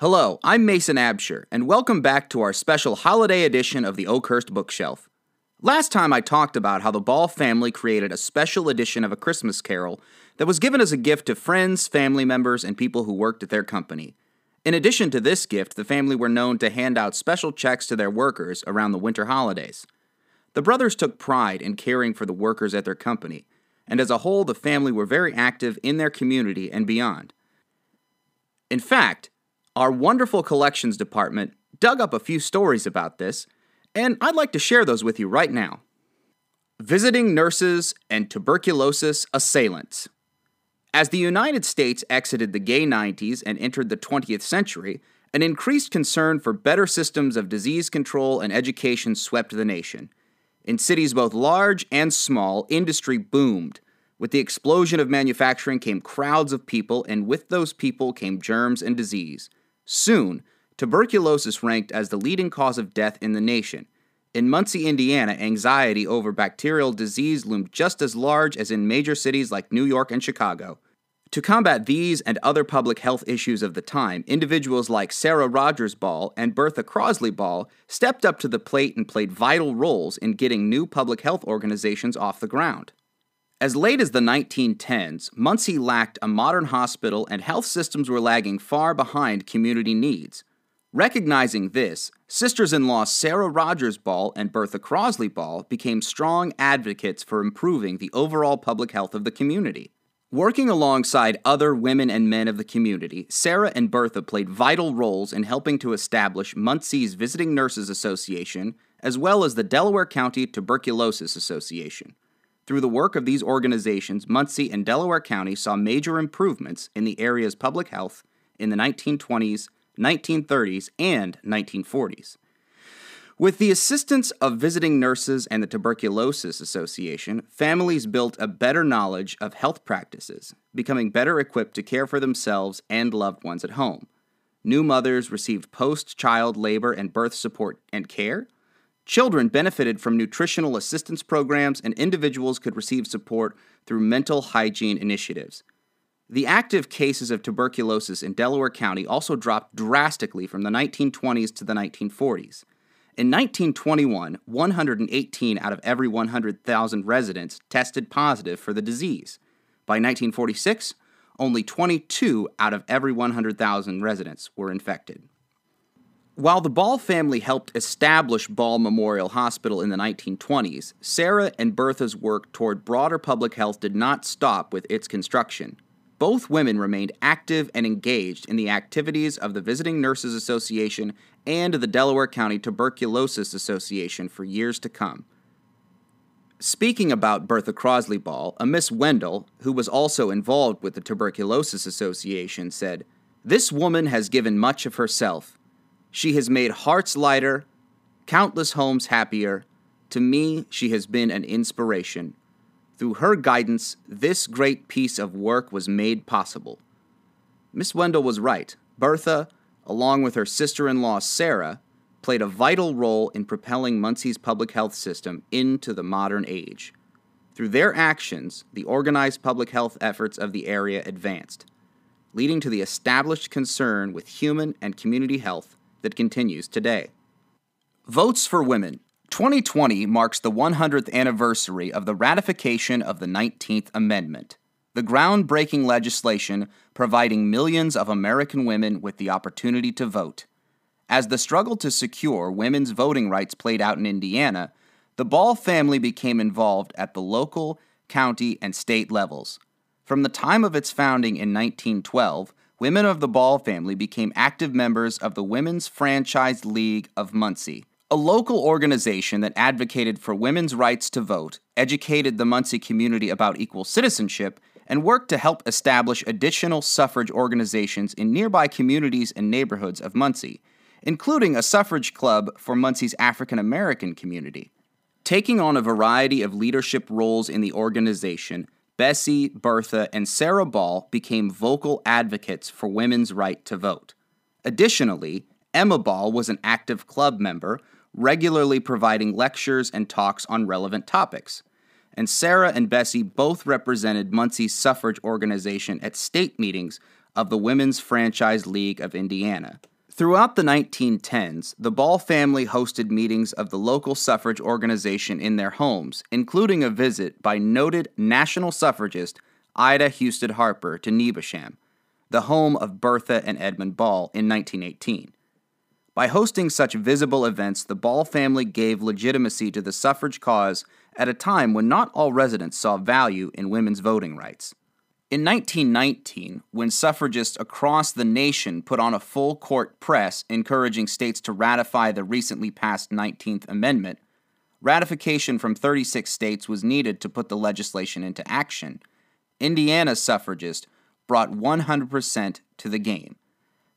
Hello, I'm Mason Absher, and welcome back to our special holiday edition of the Oakhurst Bookshelf. Last time I talked about how the Ball family created a special edition of A Christmas Carol that was given as a gift to friends, family members, and people who worked at their company. In addition to this gift, the family were known to hand out special checks to their workers around the winter holidays. The brothers took pride in caring for the workers at their company, and as a whole, the family were very active in their community and beyond. In fact, our wonderful collections department dug up a few stories about this, and I'd like to share those with you right now. Visiting nurses and tuberculosis assailants. As the United States exited the gay 90s and entered the 20th century, an increased concern for better systems of disease control and education swept the nation. In cities both large and small, industry boomed. With the explosion of manufacturing came crowds of people, and with those people came germs and disease. Soon, tuberculosis ranked as the leading cause of death in the nation. In Muncie, Indiana, anxiety over bacterial disease loomed just as large as in major cities like New York and Chicago. To combat these and other public health issues of the time, individuals like Sarah Rogers Ball and Bertha Crosley Ball stepped up to the plate and played vital roles in getting new public health organizations off the ground. As late as the 1910s, Muncie lacked a modern hospital and health systems were lagging far behind community needs. Recognizing this, sisters in law Sarah Rogers Ball and Bertha Crosley Ball became strong advocates for improving the overall public health of the community. Working alongside other women and men of the community, Sarah and Bertha played vital roles in helping to establish Muncie's Visiting Nurses Association, as well as the Delaware County Tuberculosis Association. Through the work of these organizations, Muncie and Delaware County saw major improvements in the area's public health in the 1920s, 1930s, and 1940s. With the assistance of visiting nurses and the Tuberculosis Association, families built a better knowledge of health practices, becoming better equipped to care for themselves and loved ones at home. New mothers received post child labor and birth support and care. Children benefited from nutritional assistance programs, and individuals could receive support through mental hygiene initiatives. The active cases of tuberculosis in Delaware County also dropped drastically from the 1920s to the 1940s. In 1921, 118 out of every 100,000 residents tested positive for the disease. By 1946, only 22 out of every 100,000 residents were infected. While the Ball family helped establish Ball Memorial Hospital in the 1920s, Sarah and Bertha's work toward broader public health did not stop with its construction. Both women remained active and engaged in the activities of the Visiting Nurses Association and the Delaware County Tuberculosis Association for years to come. Speaking about Bertha Crosley Ball, a Miss Wendell, who was also involved with the Tuberculosis Association, said, This woman has given much of herself. She has made hearts lighter, countless homes happier. To me, she has been an inspiration. Through her guidance, this great piece of work was made possible. Miss Wendell was right. Bertha, along with her sister in law Sarah, played a vital role in propelling Muncie's public health system into the modern age. Through their actions, the organized public health efforts of the area advanced, leading to the established concern with human and community health that continues today. Votes for Women 2020 marks the 100th anniversary of the ratification of the 19th Amendment, the groundbreaking legislation providing millions of American women with the opportunity to vote. As the struggle to secure women's voting rights played out in Indiana, the Ball family became involved at the local, county, and state levels. From the time of its founding in 1912, women of the Ball family became active members of the Women's Franchise League of Muncie, a local organization that advocated for women's rights to vote, educated the Muncie community about equal citizenship, and worked to help establish additional suffrage organizations in nearby communities and neighborhoods of Muncie, including a suffrage club for Muncie's African American community. Taking on a variety of leadership roles in the organization, Bessie, Bertha, and Sarah Ball became vocal advocates for women's right to vote. Additionally, Emma Ball was an active club member regularly providing lectures and talks on relevant topics. And Sarah and Bessie both represented Muncie's suffrage organization at state meetings of the Women's Franchise League of Indiana. Throughout the 1910s, the Ball family hosted meetings of the local suffrage organization in their homes, including a visit by noted national suffragist Ida Husted Harper to Nevesham, the home of Bertha and Edmund Ball, in 1918. By hosting such visible events, the Ball family gave legitimacy to the suffrage cause at a time when not all residents saw value in women's voting rights. In 1919, when suffragists across the nation put on a full court press encouraging states to ratify the recently passed 19th Amendment, ratification from 36 states was needed to put the legislation into action. Indiana suffragists brought 100% to the game.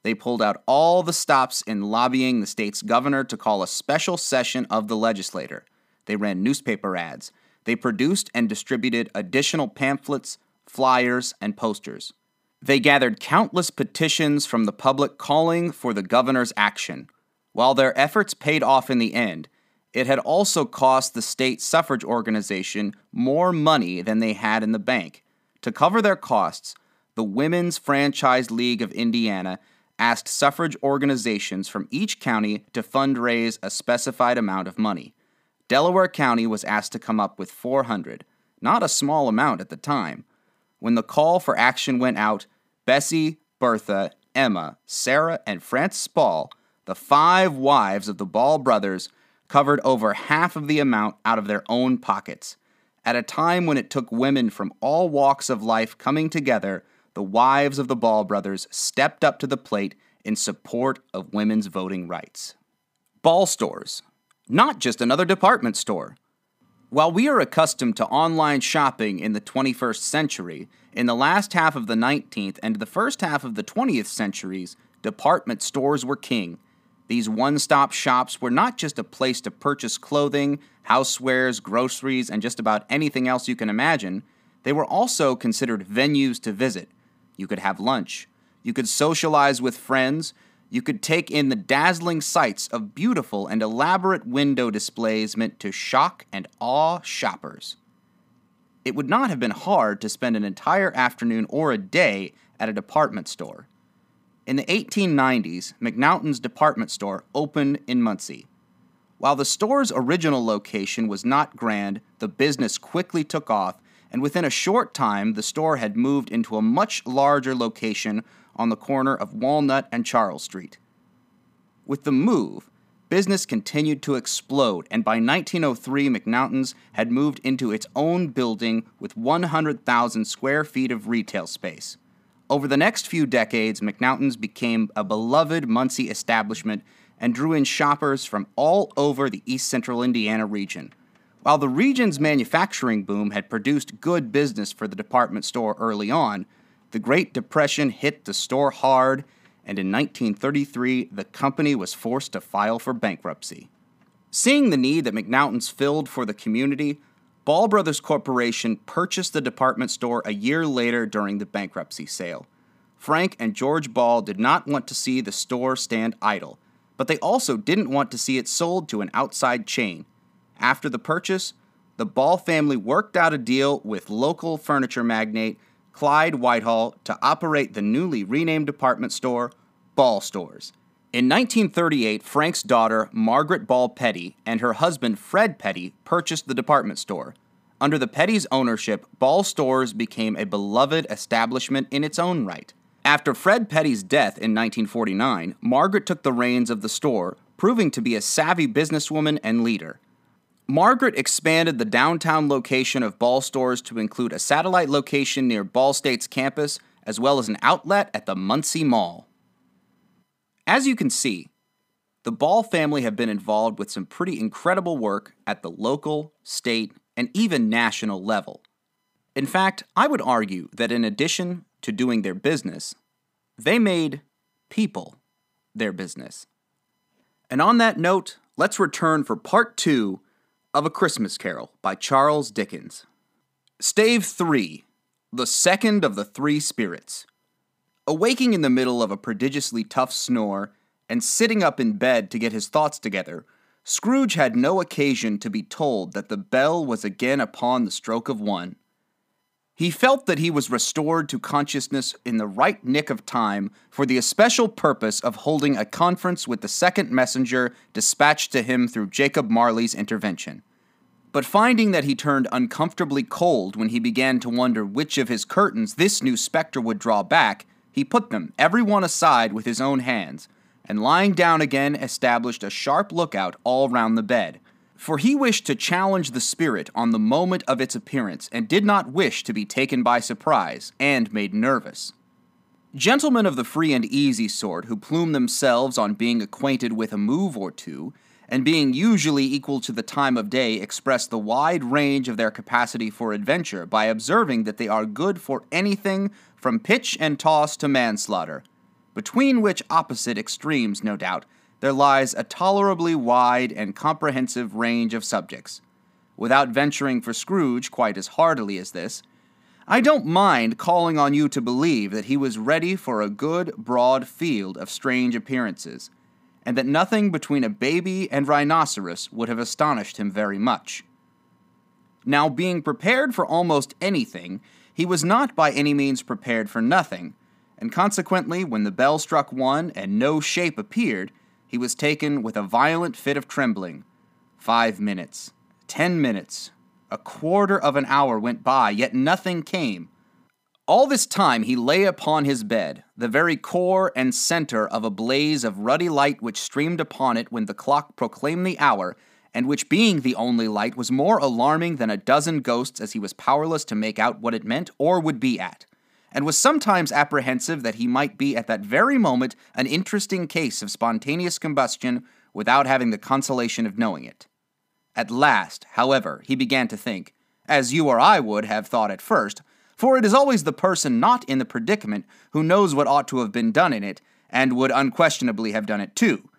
They pulled out all the stops in lobbying the state's governor to call a special session of the legislature. They ran newspaper ads. They produced and distributed additional pamphlets, flyers, and posters. They gathered countless petitions from the public calling for the governor's action. While their efforts paid off in the end, it had also cost the state suffrage organization more money than they had in the bank. To cover their costs, the Women's Franchise League of Indiana asked suffrage organizations from each county to fundraise a specified amount of money. Delaware County was asked to come up with 400, not a small amount at the time. When the call for action went out, Bessie, Bertha, Emma, Sarah, and Frances Ball, the five wives of the Ball brothers, covered over half of the amount out of their own pockets. At a time when it took women from all walks of life coming together the wives of the Ball brothers stepped up to the plate in support of women's voting rights. Ball stores, not just another department store. While we are accustomed to online shopping in the 21st century, in the last half of the 19th and the first half of the 20th centuries, department stores were king. These one stop shops were not just a place to purchase clothing, housewares, groceries, and just about anything else you can imagine, they were also considered venues to visit you could have lunch. You could socialize with friends. You could take in the dazzling sights of beautiful and elaborate window displays meant to shock and awe shoppers. It would not have been hard to spend an entire afternoon or a day at a department store. In the 1890s, McNaughton's department store opened in Muncie. While the store's original location was not grand, the business quickly took off and within a short time, the store had moved into a much larger location on the corner of Walnut and Charles Street. With the move, business continued to explode, and by 1903, McNaughton's had moved into its own building with 100,000 square feet of retail space. Over the next few decades, McNaughton's became a beloved Muncie establishment and drew in shoppers from all over the east central Indiana region. While the region's manufacturing boom had produced good business for the department store early on, the Great Depression hit the store hard, and in 1933, the company was forced to file for bankruptcy. Seeing the need that McNaughton's filled for the community, Ball Brothers Corporation purchased the department store a year later during the bankruptcy sale. Frank and George Ball did not want to see the store stand idle, but they also didn't want to see it sold to an outside chain, after the purchase, the Ball family worked out a deal with local furniture magnate Clyde Whitehall to operate the newly renamed department store, Ball Stores. In 1938, Frank's daughter, Margaret Ball Petty, and her husband, Fred Petty, purchased the department store. Under the Petty's ownership, Ball Stores became a beloved establishment in its own right. After Fred Petty's death in 1949, Margaret took the reins of the store, proving to be a savvy businesswoman and leader. Margaret expanded the downtown location of Ball stores to include a satellite location near Ball State's campus, as well as an outlet at the Muncie Mall. As you can see, the Ball family have been involved with some pretty incredible work at the local, state, and even national level. In fact, I would argue that in addition to doing their business, they made people their business. And on that note, let's return for part two of A Christmas Carol by Charles Dickens. Stave 3 The Second of the Three Spirits. Awaking in the middle of a prodigiously tough snore and sitting up in bed to get his thoughts together, Scrooge had no occasion to be told that the bell was again upon the stroke of one. He felt that he was restored to consciousness in the right nick of time for the especial purpose of holding a conference with the second messenger dispatched to him through Jacob Marley's intervention. But finding that he turned uncomfortably cold when he began to wonder which of his curtains this new spectre would draw back, he put them, every one aside, with his own hands, and lying down again established a sharp lookout all round the bed for he wished to challenge the spirit on the moment of its appearance, and did not wish to be taken by surprise and made nervous. Gentlemen of the free and easy sort, who plume themselves on being acquainted with a move or two, and being usually equal to the time of day, express the wide range of their capacity for adventure by observing that they are good for anything from pitch and toss to manslaughter, between which opposite extremes, no doubt, there lies a tolerably wide and comprehensive range of subjects. Without venturing for Scrooge quite as heartily as this, I don't mind calling on you to believe that he was ready for a good, broad field of strange appearances, and that nothing between a baby and rhinoceros would have astonished him very much. Now, being prepared for almost anything, he was not by any means prepared for nothing, and consequently, when the bell struck one and no shape appeared, he was taken with a violent fit of trembling. Five minutes, ten minutes, a quarter of an hour went by, yet nothing came. All this time he lay upon his bed, the very core and center of a blaze of ruddy light which streamed upon it when the clock proclaimed the hour, and which, being the only light, was more alarming than a dozen ghosts as he was powerless to make out what it meant or would be at and was sometimes apprehensive that he might be at that very moment an interesting case of spontaneous combustion without having the consolation of knowing it. At last, however, he began to think, as you or I would have thought at first, for it is always the person not in the predicament who knows what ought to have been done in it, and would unquestionably have done it too.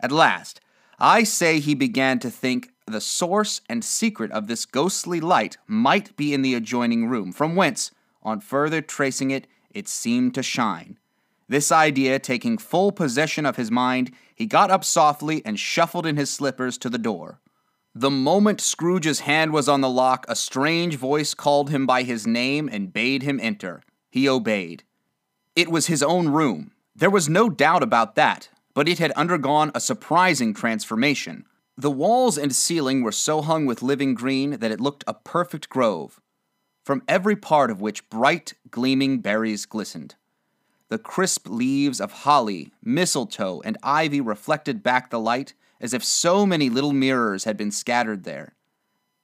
At last, I say he began to think the source and secret of this ghostly light might be in the adjoining room, from whence, on further tracing it, it seemed to shine. This idea taking full possession of his mind, he got up softly and shuffled in his slippers to the door. The moment Scrooge's hand was on the lock, a strange voice called him by his name and bade him enter. He obeyed. It was his own room. There was no doubt about that, but it had undergone a surprising transformation. The walls and ceiling were so hung with living green that it looked a perfect grove from every part of which bright, gleaming berries glistened. The crisp leaves of holly, mistletoe, and ivy reflected back the light as if so many little mirrors had been scattered there.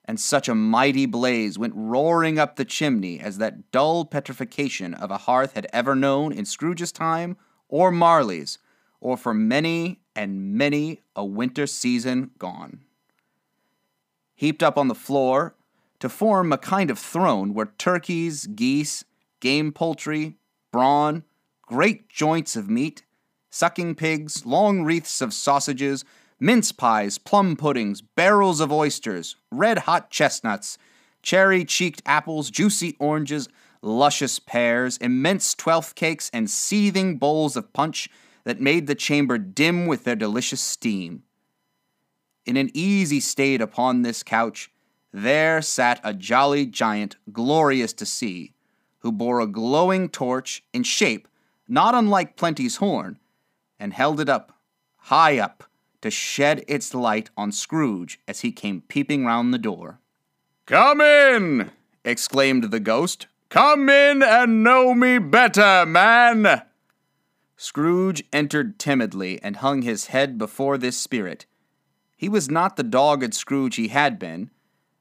And such a mighty blaze went roaring up the chimney as that dull petrification of a hearth had ever known in Scrooge's time, or Marley's, or for many and many a winter season gone. Heaped up on the floor to form a kind of throne where turkeys, geese, game poultry, brawn, great joints of meat, sucking pigs, long wreaths of sausages, mince pies, plum puddings, barrels of oysters, red hot chestnuts, cherry cheeked apples, juicy oranges, luscious pears, immense twelfth cakes, and seething bowls of punch that made the chamber dim with their delicious steam. In an easy state upon this couch, there sat a jolly giant, glorious to see, who bore a glowing torch in shape not unlike Plenty's horn, and held it up, high up, to shed its light on Scrooge as he came peeping round the door. Come in! exclaimed the ghost. Come in and know me better, man! Scrooge entered timidly and hung his head before this spirit. He was not the dogged Scrooge he had been,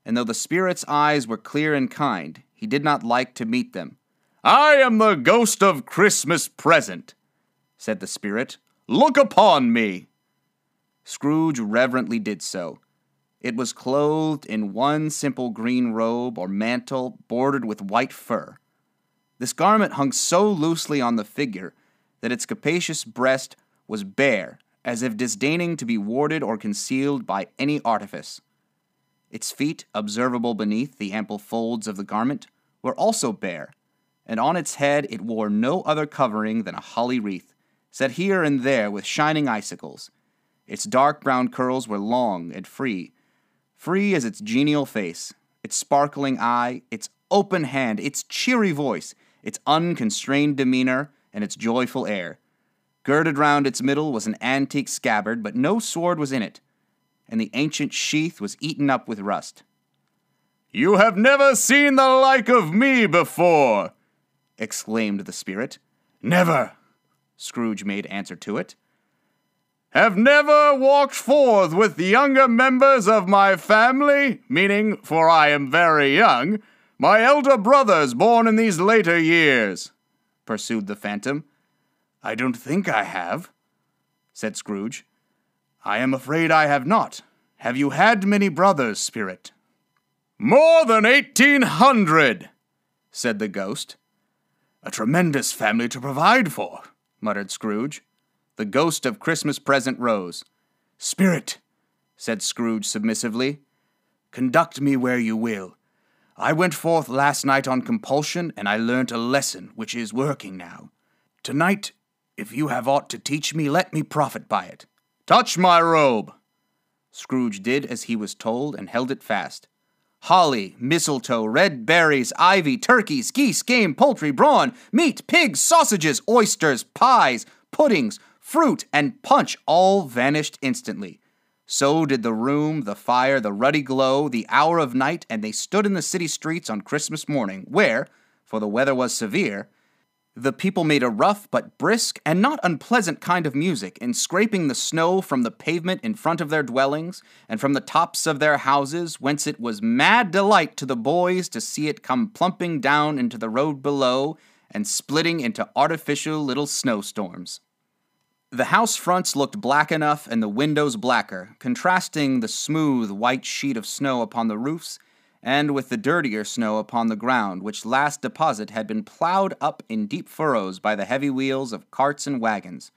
and though the spirit's eyes were clear and kind, he did not like to meet them. I am the ghost of Christmas present, said the spirit. Look upon me. Scrooge reverently did so. It was clothed in one simple green robe or mantle bordered with white fur. This garment hung so loosely on the figure that its capacious breast was bare, as if disdaining to be warded or concealed by any artifice. Its feet, observable beneath the ample folds of the garment, were also bare, and on its head it wore no other covering than a holly wreath, set here and there with shining icicles. Its dark brown curls were long and free, free as its genial face, its sparkling eye, its open hand, its cheery voice, its unconstrained demeanor, and its joyful air. Girded round its middle was an antique scabbard, but no sword was in it, and the ancient sheath was eaten up with rust. You have never seen the like of me before, exclaimed the spirit. Never, Scrooge made answer to it. Have never walked forth with the younger members of my family, meaning, for I am very young, my elder brothers born in these later years, pursued the phantom. I don't think I have, said Scrooge. I am afraid I have not. Have you had many brothers, spirit? More than eighteen hundred, said the ghost. A tremendous family to provide for, muttered Scrooge. The ghost of Christmas present rose. Spirit, said Scrooge submissively, conduct me where you will. I went forth last night on compulsion, and I learnt a lesson which is working now. Tonight, if you have aught to teach me, let me profit by it. Touch my robe. Scrooge did as he was told and held it fast holly, mistletoe, red berries, ivy, turkeys, geese, game, poultry, brawn, meat, pigs, sausages, oysters, pies, puddings, fruit, and punch all vanished instantly. So did the room, the fire, the ruddy glow, the hour of night, and they stood in the city streets on Christmas morning, where, for the weather was severe, the people made a rough but brisk and not unpleasant kind of music in scraping the snow from the pavement in front of their dwellings and from the tops of their houses, whence it was mad delight to the boys to see it come plumping down into the road below and splitting into artificial little snowstorms. The house fronts looked black enough and the windows blacker, contrasting the smooth white sheet of snow upon the roofs and with the dirtier snow upon the ground, which last deposit had been plowed up in deep furrows by the heavy wheels of carts and wagons,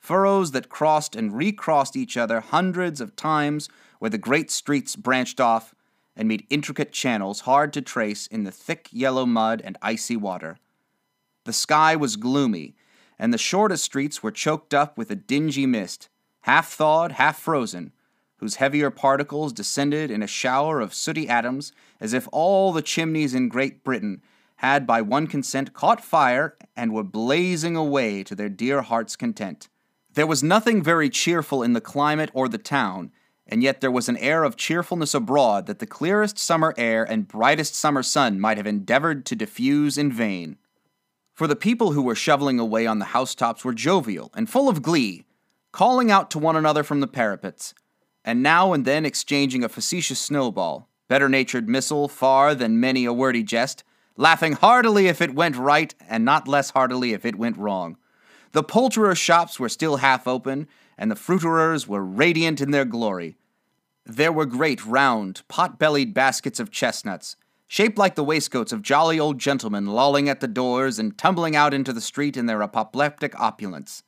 furrows that crossed and recrossed each other hundreds of times where the great streets branched off and made intricate channels hard to trace in the thick yellow mud and icy water. The sky was gloomy, and the shortest streets were choked up with a dingy mist, half thawed, half frozen, whose heavier particles descended in a shower of sooty atoms, as if all the chimneys in Great Britain had by one consent caught fire and were blazing away to their dear heart's content. There was nothing very cheerful in the climate or the town, and yet there was an air of cheerfulness abroad that the clearest summer air and brightest summer sun might have endeavored to diffuse in vain. For the people who were shoveling away on the housetops were jovial and full of glee, calling out to one another from the parapets, and now and then exchanging a facetious snowball, better natured missile far than many a wordy jest, laughing heartily if it went right and not less heartily if it went wrong. The poulterers' shops were still half open, and the fruiterers were radiant in their glory. There were great, round, pot bellied baskets of chestnuts, shaped like the waistcoats of jolly old gentlemen lolling at the doors and tumbling out into the street in their apoplectic opulence.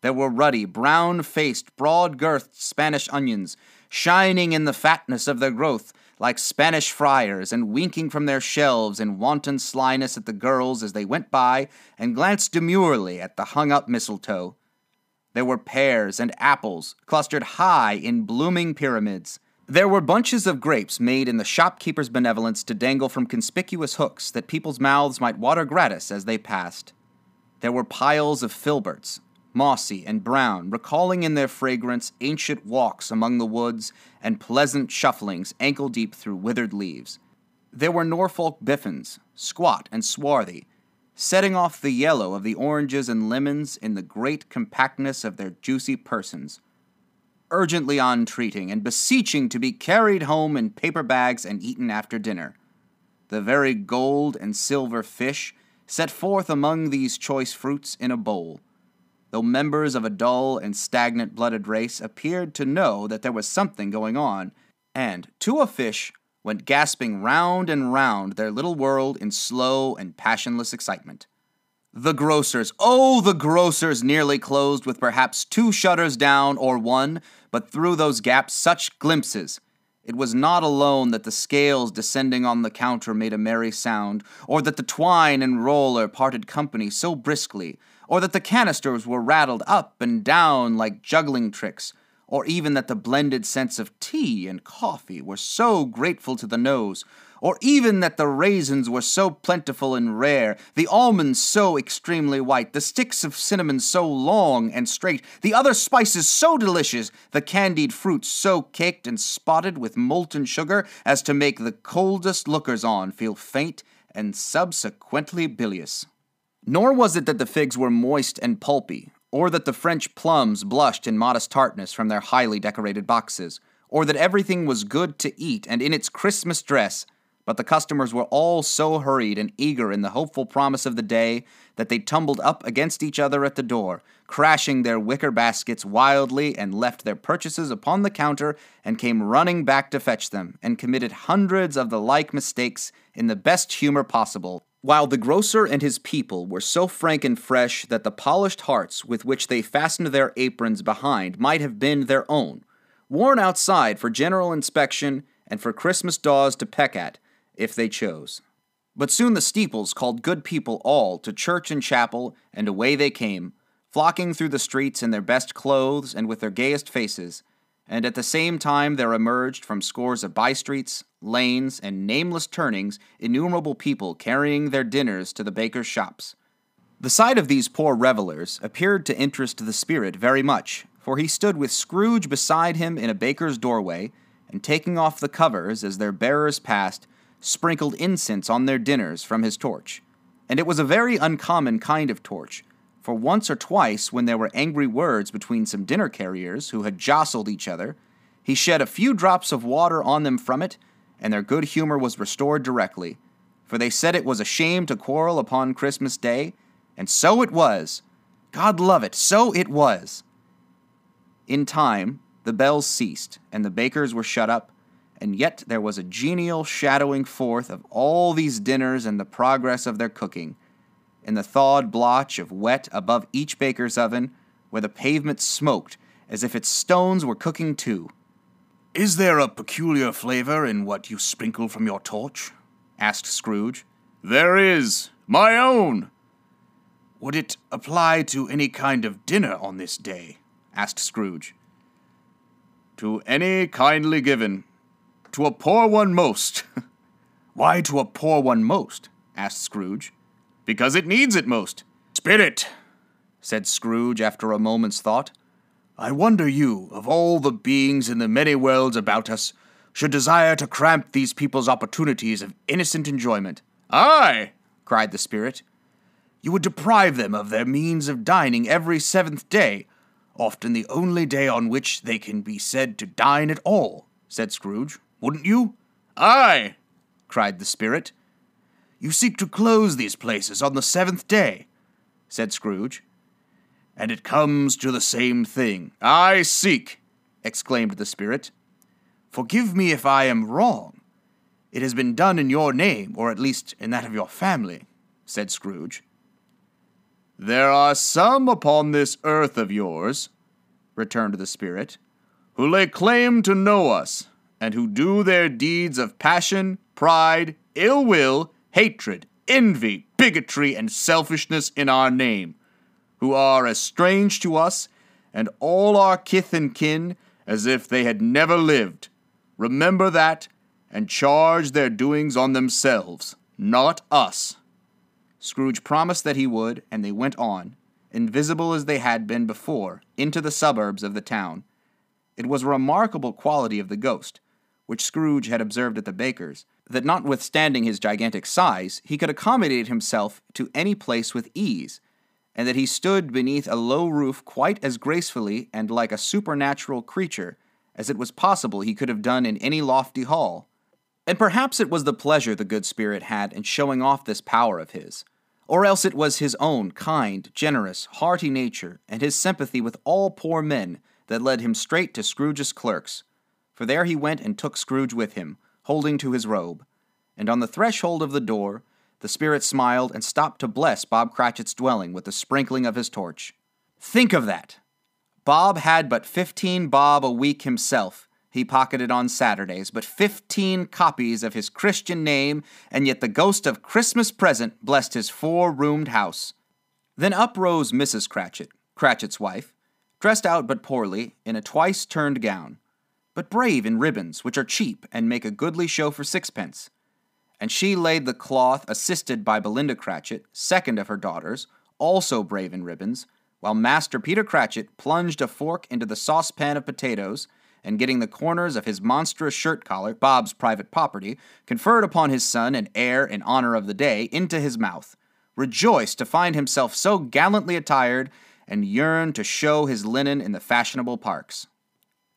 There were ruddy, brown faced, broad girthed Spanish onions, shining in the fatness of their growth, like Spanish friars, and winking from their shelves in wanton slyness at the girls as they went by and glanced demurely at the hung up mistletoe. There were pears and apples, clustered high in blooming pyramids. There were bunches of grapes made in the shopkeeper's benevolence to dangle from conspicuous hooks that people's mouths might water gratis as they passed. There were piles of filberts, mossy and brown, recalling in their fragrance ancient walks among the woods and pleasant shufflings ankle deep through withered leaves. There were Norfolk biffins, squat and swarthy, setting off the yellow of the oranges and lemons in the great compactness of their juicy persons, urgently entreating and beseeching to be carried home in paper bags and eaten after dinner. The very gold and silver fish set forth among these choice fruits in a bowl though members of a dull and stagnant blooded race appeared to know that there was something going on, and, to a fish, went gasping round and round their little world in slow and passionless excitement. The grocers, oh, the grocers nearly closed with perhaps two shutters down or one, but through those gaps such glimpses. It was not alone that the scales descending on the counter made a merry sound, or that the twine and roller parted company so briskly, or that the canisters were rattled up and down like juggling tricks, or even that the blended scents of tea and coffee were so grateful to the nose, or even that the raisins were so plentiful and rare, the almonds so extremely white, the sticks of cinnamon so long and straight, the other spices so delicious, the candied fruits so caked and spotted with molten sugar as to make the coldest lookers on feel faint and subsequently bilious. Nor was it that the figs were moist and pulpy, or that the French plums blushed in modest tartness from their highly decorated boxes, or that everything was good to eat and in its Christmas dress, but the customers were all so hurried and eager in the hopeful promise of the day that they tumbled up against each other at the door, crashing their wicker baskets wildly, and left their purchases upon the counter, and came running back to fetch them, and committed hundreds of the like mistakes in the best humor possible, while the grocer and his people were so frank and fresh that the polished hearts with which they fastened their aprons behind might have been their own, worn outside for general inspection and for Christmas daws to peck at, if they chose. But soon the steeples called good people all to church and chapel, and away they came, flocking through the streets in their best clothes and with their gayest faces, and at the same time there emerged from scores of by streets, lanes, and nameless turnings innumerable people carrying their dinners to the bakers' shops. The sight of these poor revelers appeared to interest the spirit very much, for he stood with Scrooge beside him in a baker's doorway, and taking off the covers as their bearers passed, sprinkled incense on their dinners from his torch. And it was a very uncommon kind of torch, for once or twice, when there were angry words between some dinner carriers who had jostled each other, he shed a few drops of water on them from it, and their good humor was restored directly. For they said it was a shame to quarrel upon Christmas Day, and so it was. God love it, so it was. In time, the bells ceased, and the bakers were shut up, and yet there was a genial shadowing forth of all these dinners and the progress of their cooking, in the thawed blotch of wet above each baker's oven, where the pavement smoked as if its stones were cooking too. Is there a peculiar flavor in what you sprinkle from your torch? asked Scrooge. There is. My own. Would it apply to any kind of dinner on this day? asked Scrooge. To any kindly given, to a poor one most. Why to a poor one most? asked Scrooge. Because it needs it most. Spirit, said Scrooge after a moment's thought. I wonder you, of all the beings in the many worlds about us, should desire to cramp these people's opportunities of innocent enjoyment. Aye, cried the spirit. You would deprive them of their means of dining every seventh day, often the only day on which they can be said to dine at all, said Scrooge wouldn't you? Aye, cried the spirit. You seek to close these places on the seventh day, said Scrooge. And it comes to the same thing. I seek, exclaimed the spirit. Forgive me if I am wrong. It has been done in your name, or at least in that of your family, said Scrooge. There are some upon this earth of yours, returned the spirit, who lay claim to know us and who do their deeds of passion, pride, ill will, hatred, envy, bigotry, and selfishness in our name, who are as strange to us and all our kith and kin as if they had never lived. Remember that, and charge their doings on themselves, not us. Scrooge promised that he would, and they went on, invisible as they had been before, into the suburbs of the town. It was a remarkable quality of the ghost which Scrooge had observed at the baker's, that notwithstanding his gigantic size, he could accommodate himself to any place with ease, and that he stood beneath a low roof quite as gracefully and like a supernatural creature as it was possible he could have done in any lofty hall. And perhaps it was the pleasure the good spirit had in showing off this power of his, or else it was his own kind, generous, hearty nature and his sympathy with all poor men that led him straight to Scrooge's clerks for there he went and took Scrooge with him, holding to his robe. And on the threshold of the door, the spirit smiled and stopped to bless Bob Cratchit's dwelling with the sprinkling of his torch. Think of that! Bob had but fifteen bob a week himself, he pocketed on Saturdays, but fifteen copies of his Christian name, and yet the ghost of Christmas present blessed his four roomed house. Then up rose Mrs. Cratchit, Cratchit's wife, dressed out but poorly, in a twice turned gown but brave in ribbons, which are cheap and make a goodly show for sixpence. and she laid the cloth, assisted by Belinda Cratchit, second of her daughters, also brave in ribbons, while Master Peter Cratchit plunged a fork into the saucepan of potatoes, and getting the corners of his monstrous shirt collar, Bob's private property, conferred upon his son an heir in honor of the day, into his mouth, rejoiced to find himself so gallantly attired, and yearned to show his linen in the fashionable parks.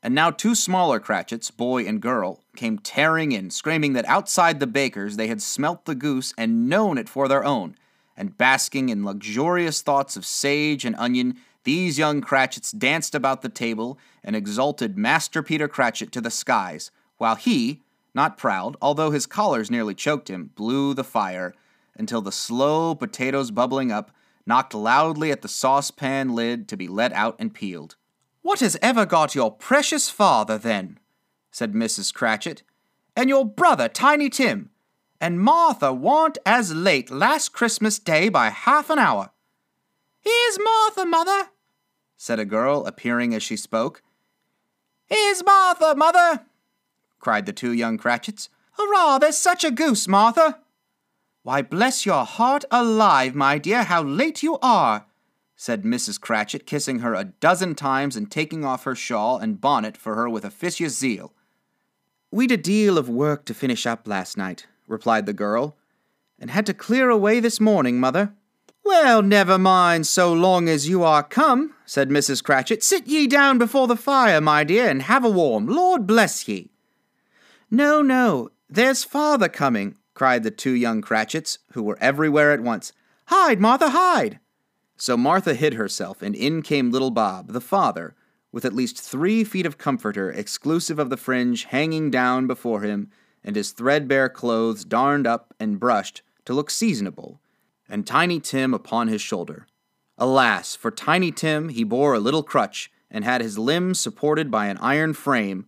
And now two smaller Cratchits, boy and girl, came tearing in, screaming that outside the baker's they had smelt the goose and known it for their own, and basking in luxurious thoughts of sage and onion, these young Cratchits danced about the table and exalted Master Peter Cratchit to the skies, while he, not proud, although his collars nearly choked him, blew the fire, until the slow potatoes bubbling up knocked loudly at the saucepan lid to be let out and peeled. What has ever got your precious father, then? said Mrs. Cratchit, and your brother, Tiny Tim, and Martha warn't as late last Christmas Day by half an hour. Here's Martha, mother, said a girl, appearing as she spoke. Here's Martha, mother, cried the two young Cratchits. Hurrah, there's such a goose, Martha! Why, bless your heart alive, my dear, how late you are, said Mrs. Cratchit, kissing her a dozen times and taking off her shawl and bonnet for her with officious zeal. We'd a deal of work to finish up last night, replied the girl, and had to clear away this morning, mother. Well, never mind so long as you are come, said Mrs. Cratchit. Sit ye down before the fire, my dear, and have a warm. Lord bless ye. No, no, there's father coming, cried the two young Cratchits, who were everywhere at once. Hide, Martha, hide! So Martha hid herself, and in came little Bob, the father, with at least three feet of comforter, exclusive of the fringe, hanging down before him, and his threadbare clothes darned up and brushed to look seasonable, and Tiny Tim upon his shoulder. Alas, for Tiny Tim he bore a little crutch, and had his limbs supported by an iron frame.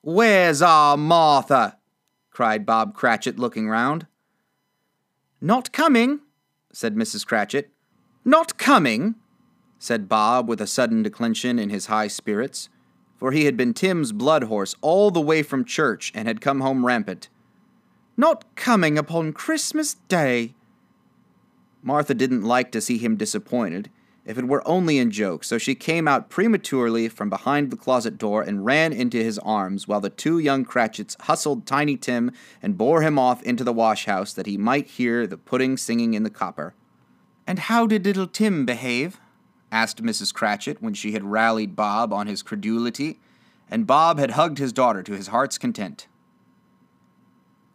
Where's our Martha? cried Bob Cratchit, looking round. Not coming, said Mrs. Cratchit. Not coming, said Bob with a sudden declension in his high spirits, for he had been Tim's blood horse all the way from church and had come home rampant. Not coming upon Christmas Day. Martha didn't like to see him disappointed, if it were only in joke, so she came out prematurely from behind the closet door and ran into his arms while the two young Cratchits hustled Tiny Tim and bore him off into the wash house that he might hear the pudding singing in the copper. And how did little Tim behave? asked Mrs. Cratchit when she had rallied Bob on his credulity, and Bob had hugged his daughter to his heart's content.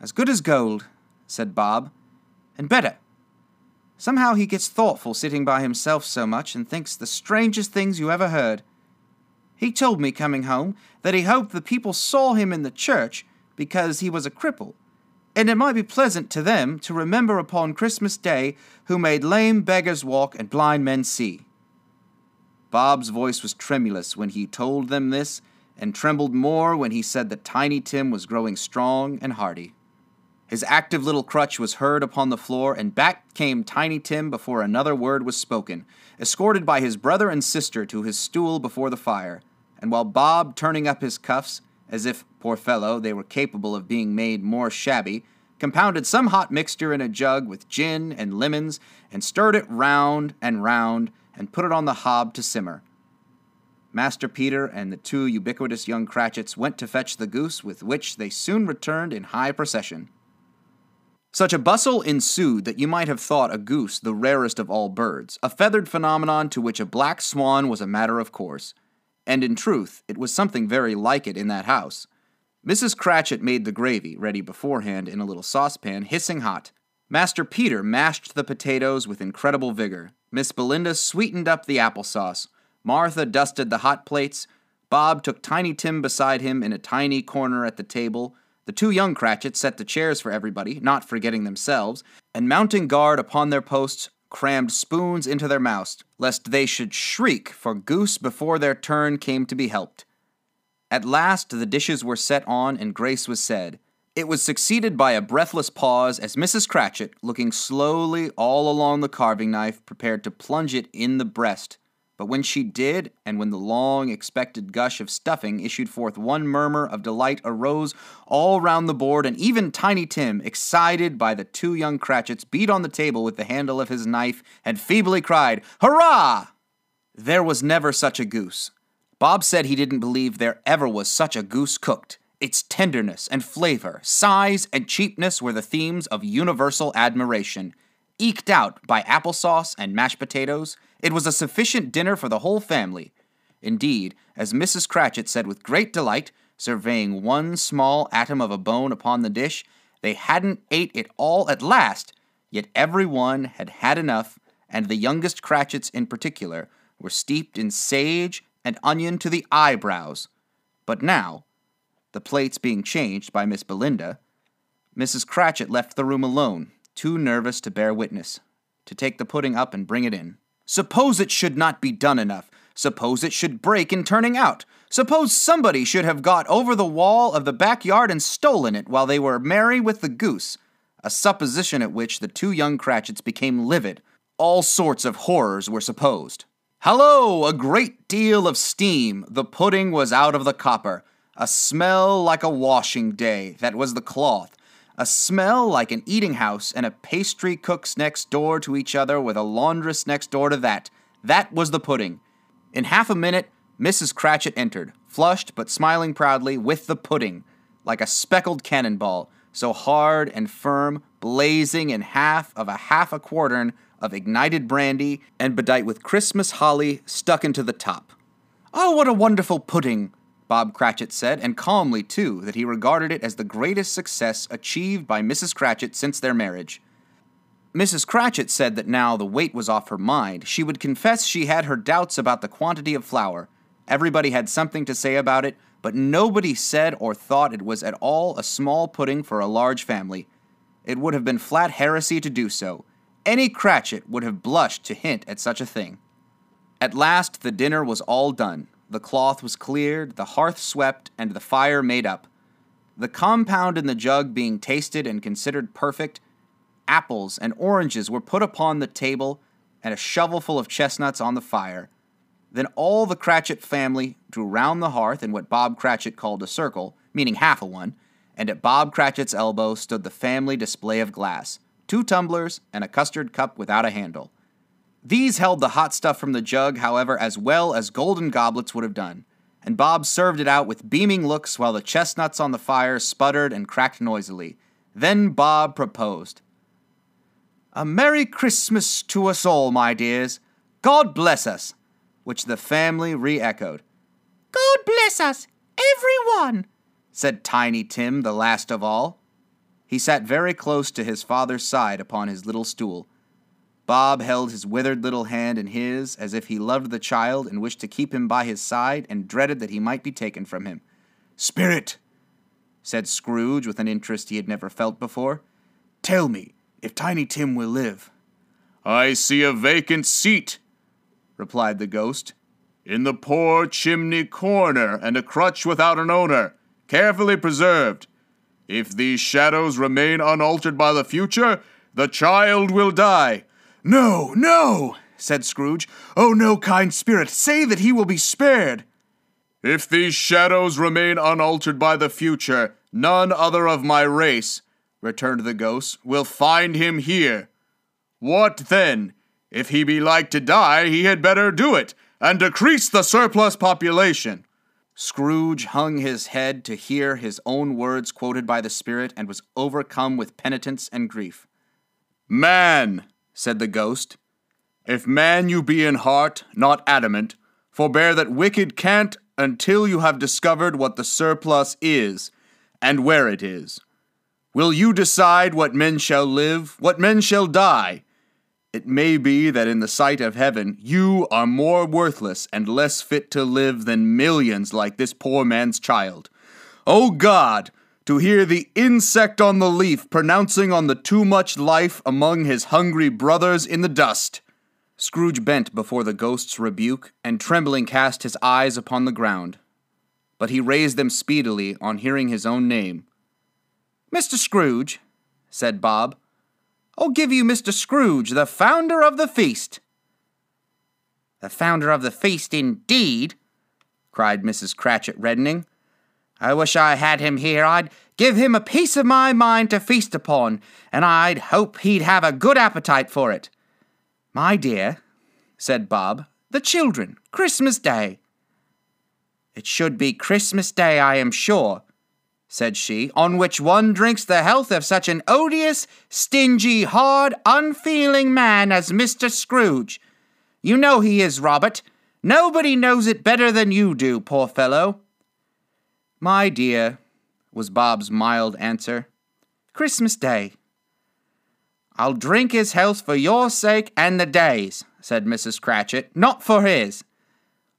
As good as gold, said Bob, and better. Somehow he gets thoughtful sitting by himself so much and thinks the strangest things you ever heard. He told me coming home that he hoped the people saw him in the church because he was a cripple, and it might be pleasant to them to remember upon Christmas Day who made lame beggars walk and blind men see. Bob's voice was tremulous when he told them this, and trembled more when he said that Tiny Tim was growing strong and hearty. His active little crutch was heard upon the floor, and back came Tiny Tim before another word was spoken, escorted by his brother and sister to his stool before the fire. And while Bob, turning up his cuffs, as if, poor fellow, they were capable of being made more shabby, compounded some hot mixture in a jug with gin and lemons, and stirred it round and round, and put it on the hob to simmer. Master Peter and the two ubiquitous young Cratchits went to fetch the goose, with which they soon returned in high procession. Such a bustle ensued that you might have thought a goose the rarest of all birds, a feathered phenomenon to which a black swan was a matter of course. And in truth, it was something very like it in that house. Mrs. Cratchit made the gravy, ready beforehand in a little saucepan, hissing hot. Master Peter mashed the potatoes with incredible vigor. Miss Belinda sweetened up the applesauce. Martha dusted the hot plates. Bob took Tiny Tim beside him in a tiny corner at the table. The two young Cratchits set the chairs for everybody, not forgetting themselves, and mounting guard upon their posts, crammed spoons into their mouths, lest they should shriek for goose before their turn came to be helped. At last the dishes were set on, and grace was said. It was succeeded by a breathless pause as Mrs. Cratchit, looking slowly all along the carving knife, prepared to plunge it in the breast But when she did, and when the long expected gush of stuffing issued forth, one murmur of delight arose all round the board, and even Tiny Tim, excited by the two young Cratchits, beat on the table with the handle of his knife and feebly cried, Hurrah! There was never such a goose. Bob said he didn't believe there ever was such a goose cooked. Its tenderness and flavor, size and cheapness were the themes of universal admiration. Eked out by applesauce and mashed potatoes, it was a sufficient dinner for the whole family. Indeed, as Mrs. Cratchit said with great delight, surveying one small atom of a bone upon the dish, they hadn't ate it all at last, yet every one had had enough, and the youngest Cratchits in particular were steeped in sage and onion to the eyebrows. But now, the plates being changed by Miss Belinda, Mrs. Cratchit left the room alone, too nervous to bear witness, to take the pudding up and bring it in. Suppose it should not be done enough. Suppose it should break in turning out. Suppose somebody should have got over the wall of the backyard and stolen it while they were merry with the goose. A supposition at which the two young Cratchits became livid. All sorts of horrors were supposed. Hallo! A great deal of steam. The pudding was out of the copper. A smell like a washing day. That was the cloth. A smell like an eating house and a pastry cook's next door to each other with a laundress next door to that. That was the pudding. In half a minute, Mrs. Cratchit entered, flushed but smiling proudly, with the pudding, like a speckled cannonball, so hard and firm, blazing in half of a half a quartern of ignited brandy, and bedight with Christmas holly stuck into the top. Oh, what a wonderful pudding! Bob Cratchit said, and calmly, too, that he regarded it as the greatest success achieved by Mrs. Cratchit since their marriage. Mrs. Cratchit said that now the weight was off her mind, she would confess she had her doubts about the quantity of flour. Everybody had something to say about it, but nobody said or thought it was at all a small pudding for a large family. It would have been flat heresy to do so. Any Cratchit would have blushed to hint at such a thing. At last the dinner was all done. The cloth was cleared, the hearth swept, and the fire made up. The compound in the jug being tasted and considered perfect, apples and oranges were put upon the table, and a shovelful of chestnuts on the fire. Then all the Cratchit family drew round the hearth in what Bob Cratchit called a circle, meaning half a one, and at Bob Cratchit's elbow stood the family display of glass two tumblers and a custard cup without a handle. These held the hot stuff from the jug, however, as well as golden goblets would have done, and Bob served it out with beaming looks while the chestnuts on the fire sputtered and cracked noisily. Then Bob proposed. A Merry Christmas to us all, my dears. God bless us, which the family re echoed. God bless us, every one, said Tiny Tim, the last of all. He sat very close to his father's side upon his little stool. Bob held his withered little hand in his as if he loved the child and wished to keep him by his side and dreaded that he might be taken from him. Spirit, said Scrooge with an interest he had never felt before, tell me if Tiny Tim will live. I see a vacant seat, replied the ghost, in the poor chimney corner, and a crutch without an owner, carefully preserved. If these shadows remain unaltered by the future, the child will die. No, no, said Scrooge. Oh, no, kind spirit, say that he will be spared. If these shadows remain unaltered by the future, none other of my race, returned the ghost, will find him here. What then? If he be like to die, he had better do it, and decrease the surplus population. Scrooge hung his head to hear his own words quoted by the Spirit and was overcome with penitence and grief. Man, said the ghost. If man you be in heart, not adamant, forbear that wicked cant until you have discovered what the surplus is, and where it is. Will you decide what men shall live, what men shall die? It may be that in the sight of heaven you are more worthless and less fit to live than millions like this poor man's child. O oh God, to hear the insect on the leaf pronouncing on the too much life among his hungry brothers in the dust. Scrooge bent before the ghost's rebuke, and trembling cast his eyes upon the ground. But he raised them speedily on hearing his own name. Mr. Scrooge, said Bob, I'll give you Mr. Scrooge, the founder of the feast. The founder of the feast, indeed, cried Mrs. Cratchit, reddening. I wish I had him here. I'd give him a piece of my mind to feast upon, and I'd hope he'd have a good appetite for it. My dear, said Bob, the children, Christmas Day. It should be Christmas Day, I am sure, said she, on which one drinks the health of such an odious, stingy, hard, unfeeling man as Mr. Scrooge. You know he is, Robert. Nobody knows it better than you do, poor fellow. My dear, was Bob's mild answer, Christmas Day. I'll drink his health for your sake and the day's, said Mrs. Cratchit, not for his.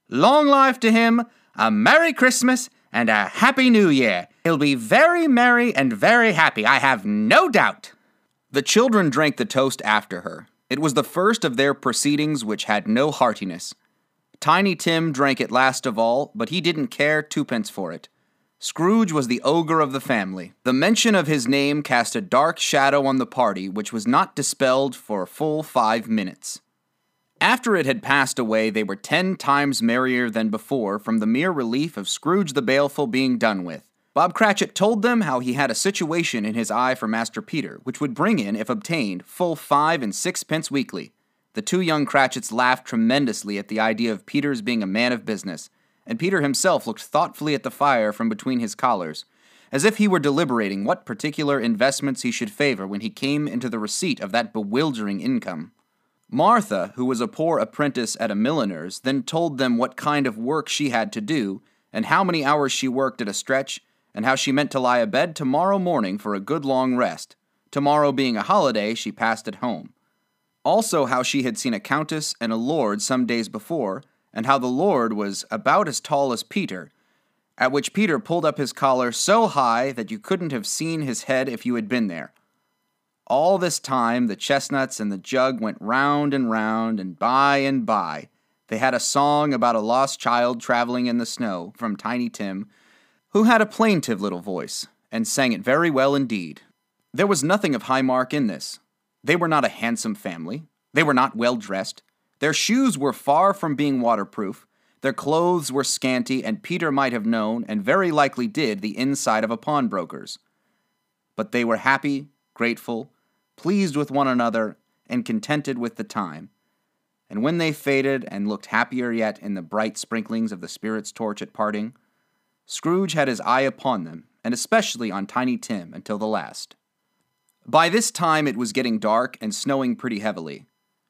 Long life to him, a Merry Christmas, and a Happy New Year. He'll be very merry and very happy, I have no doubt. The children drank the toast after her. It was the first of their proceedings which had no heartiness. Tiny Tim drank it last of all, but he didn't care twopence for it. Scrooge was the ogre of the family. The mention of his name cast a dark shadow on the party, which was not dispelled for a full five minutes. After it had passed away, they were ten times merrier than before from the mere relief of Scrooge the Baleful being done with. Bob Cratchit told them how he had a situation in his eye for Master Peter, which would bring in, if obtained, full five and sixpence weekly. The two young Cratchits laughed tremendously at the idea of Peter's being a man of business, and Peter himself looked thoughtfully at the fire from between his collars, as if he were deliberating what particular investments he should favor when he came into the receipt of that bewildering income. Martha, who was a poor apprentice at a milliner's, then told them what kind of work she had to do, and how many hours she worked at a stretch, and how she meant to lie abed tomorrow morning for a good long rest, tomorrow being a holiday she passed at home. Also, how she had seen a countess and a lord some days before, and how the Lord was about as tall as Peter, at which Peter pulled up his collar so high that you couldn't have seen his head if you had been there. All this time, the chestnuts and the jug went round and round, and by and by, they had a song about a lost child traveling in the snow from Tiny Tim, who had a plaintive little voice, and sang it very well indeed. There was nothing of high mark in this. They were not a handsome family. They were not well dressed. Their shoes were far from being waterproof, their clothes were scanty, and Peter might have known, and very likely did, the inside of a pawnbroker's. But they were happy, grateful, pleased with one another, and contented with the time. And when they faded and looked happier yet in the bright sprinklings of the spirit's torch at parting, Scrooge had his eye upon them, and especially on Tiny Tim until the last. By this time it was getting dark and snowing pretty heavily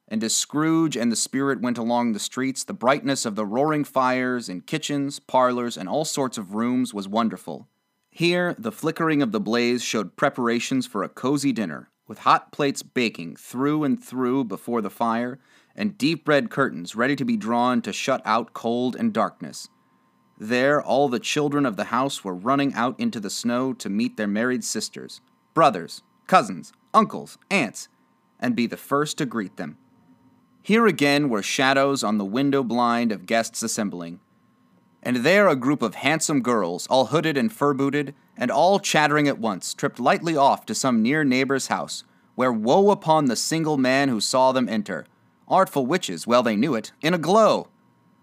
and as Scrooge and the spirit went along the streets, the brightness of the roaring fires in kitchens, parlors, and all sorts of rooms was wonderful. Here, the flickering of the blaze showed preparations for a cozy dinner, with hot plates baking through and through before the fire, and deep red curtains ready to be drawn to shut out cold and darkness. There, all the children of the house were running out into the snow to meet their married sisters, brothers, cousins, uncles, aunts, and be the first to greet them. Here again were shadows on the window blind of guests assembling. And there a group of handsome girls, all hooded and fur booted, and all chattering at once, tripped lightly off to some near neighbor's house, where woe upon the single man who saw them enter. Artful witches, well they knew it, in a glow.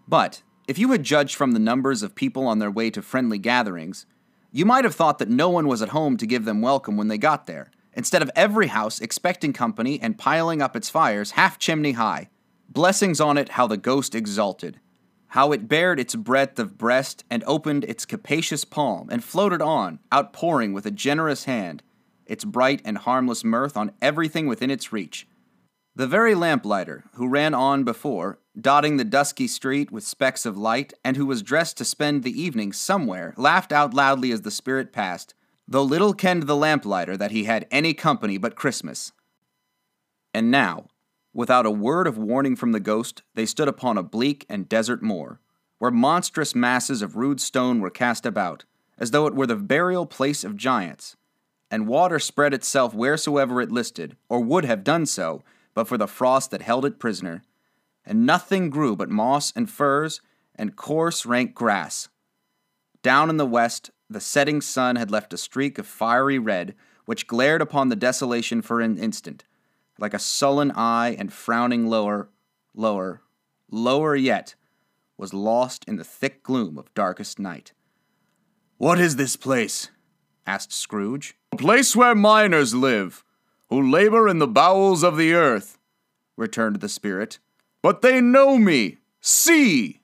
But, if you had judged from the numbers of people on their way to friendly gatherings, you might have thought that no one was at home to give them welcome when they got there, instead of every house expecting company and piling up its fires half chimney high. Blessings on it, how the ghost exalted, how it bared its breadth of breast and opened its capacious palm and floated on, outpouring with a generous hand its bright and harmless mirth on everything within its reach. The very lamplighter, who ran on before, dotting the dusky street with specks of light, and who was dressed to spend the evening somewhere, laughed out loudly as the spirit passed, though little kenned the lamplighter that he had any company but Christmas. And now, Without a word of warning from the ghost, they stood upon a bleak and desert moor, where monstrous masses of rude stone were cast about, as though it were the burial place of giants, and water spread itself wheresoever it listed, or would have done so, but for the frost that held it prisoner, and nothing grew but moss and furze and coarse rank grass. Down in the west, the setting sun had left a streak of fiery red, which glared upon the desolation for an instant like a sullen eye and frowning lower, lower, lower yet, was lost in the thick gloom of darkest night. What is this place? asked Scrooge. A place where miners live, who labor in the bowels of the earth, returned the spirit. But they know me. See!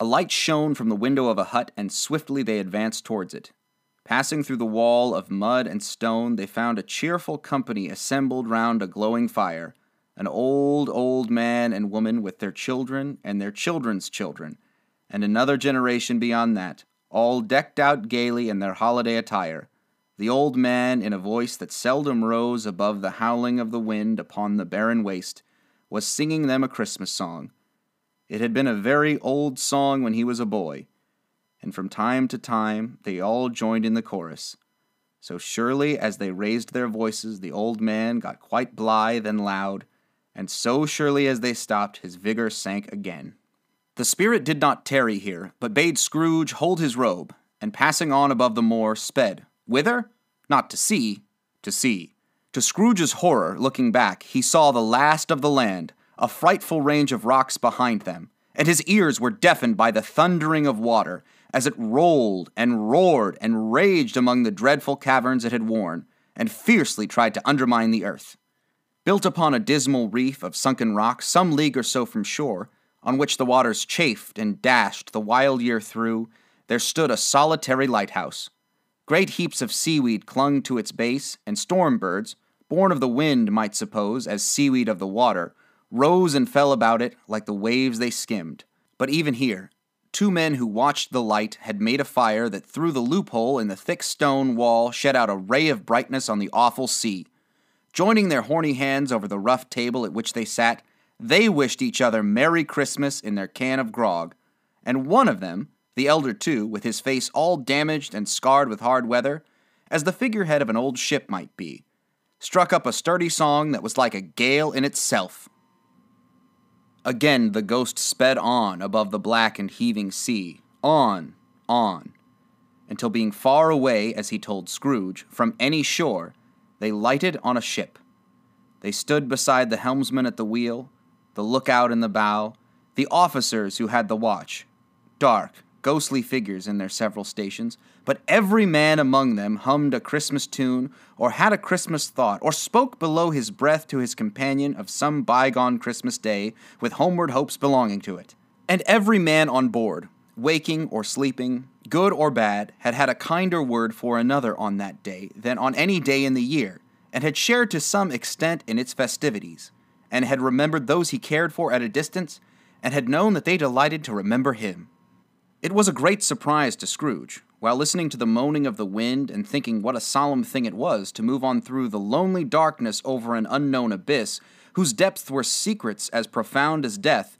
A light shone from the window of a hut, and swiftly they advanced towards it. Passing through the wall of mud and stone, they found a cheerful company assembled round a glowing fire an old, old man and woman with their children and their children's children, and another generation beyond that, all decked out gaily in their holiday attire. The old man, in a voice that seldom rose above the howling of the wind upon the barren waste, was singing them a Christmas song. It had been a very old song when he was a boy, and from time to time they all joined in the chorus. So surely as they raised their voices, the old man got quite blithe and loud, and so surely as they stopped, his vigor sank again. The spirit did not tarry here, but bade Scrooge hold his robe, and passing on above the moor, sped. Whither? Not to sea, to sea. To Scrooge's horror, looking back, he saw the last of the land, a frightful range of rocks behind them, and his ears were deafened by the thundering of water, as it rolled and roared and raged among the dreadful caverns it had worn, and fiercely tried to undermine the earth. Built upon a dismal reef of sunken rock some league or so from shore, on which the waters chafed and dashed the wild year through, there stood a solitary lighthouse. Great heaps of seaweed clung to its base, and storm birds, born of the wind, might suppose, as seaweed of the water, rose and fell about it like the waves they skimmed. But even here, two men who watched the light had made a fire that through the loophole in the thick stone wall shed out a ray of brightness on the awful sea. Joining their horny hands over the rough table at which they sat, they wished each other Merry Christmas in their can of grog, and one of them, the elder too, with his face all damaged and scarred with hard weather, as the figurehead of an old ship might be, struck up a sturdy song that was like a gale in itself. Again the ghost sped on above the black and heaving sea, on, on, until being far away, as he told Scrooge, from any shore, they lighted on a ship. They stood beside the helmsman at the wheel, the lookout in the bow, the officers who had the watch. Dark, ghostly figures in their several stations, but every man among them hummed a Christmas tune, or had a Christmas thought, or spoke below his breath to his companion of some bygone Christmas day with homeward hopes belonging to it. And every man on board, waking or sleeping, good or bad, had had a kinder word for another on that day than on any day in the year, and had shared to some extent in its festivities, and had remembered those he cared for at a distance, and had known that they delighted to remember him. It was a great surprise to Scrooge, while listening to the moaning of the wind and thinking what a solemn thing it was to move on through the lonely darkness over an unknown abyss, whose depths were secrets as profound as death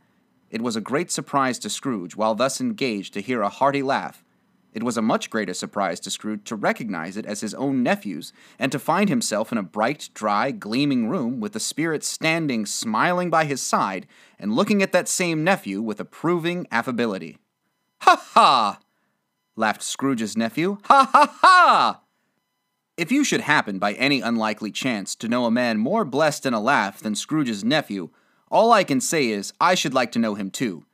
it was a great surprise to Scrooge, while thus engaged, to hear a hearty laugh. It was a much greater surprise to Scrooge to recognize it as his own nephew's, and to find himself in a bright, dry, gleaming room with the spirit standing smiling by his side and looking at that same nephew with approving affability. Ha ha! laughed Scrooge's nephew. Ha ha ha! If you should happen by any unlikely chance to know a man more blessed in a laugh than Scrooge's nephew, all I can say is, I should like to know him too.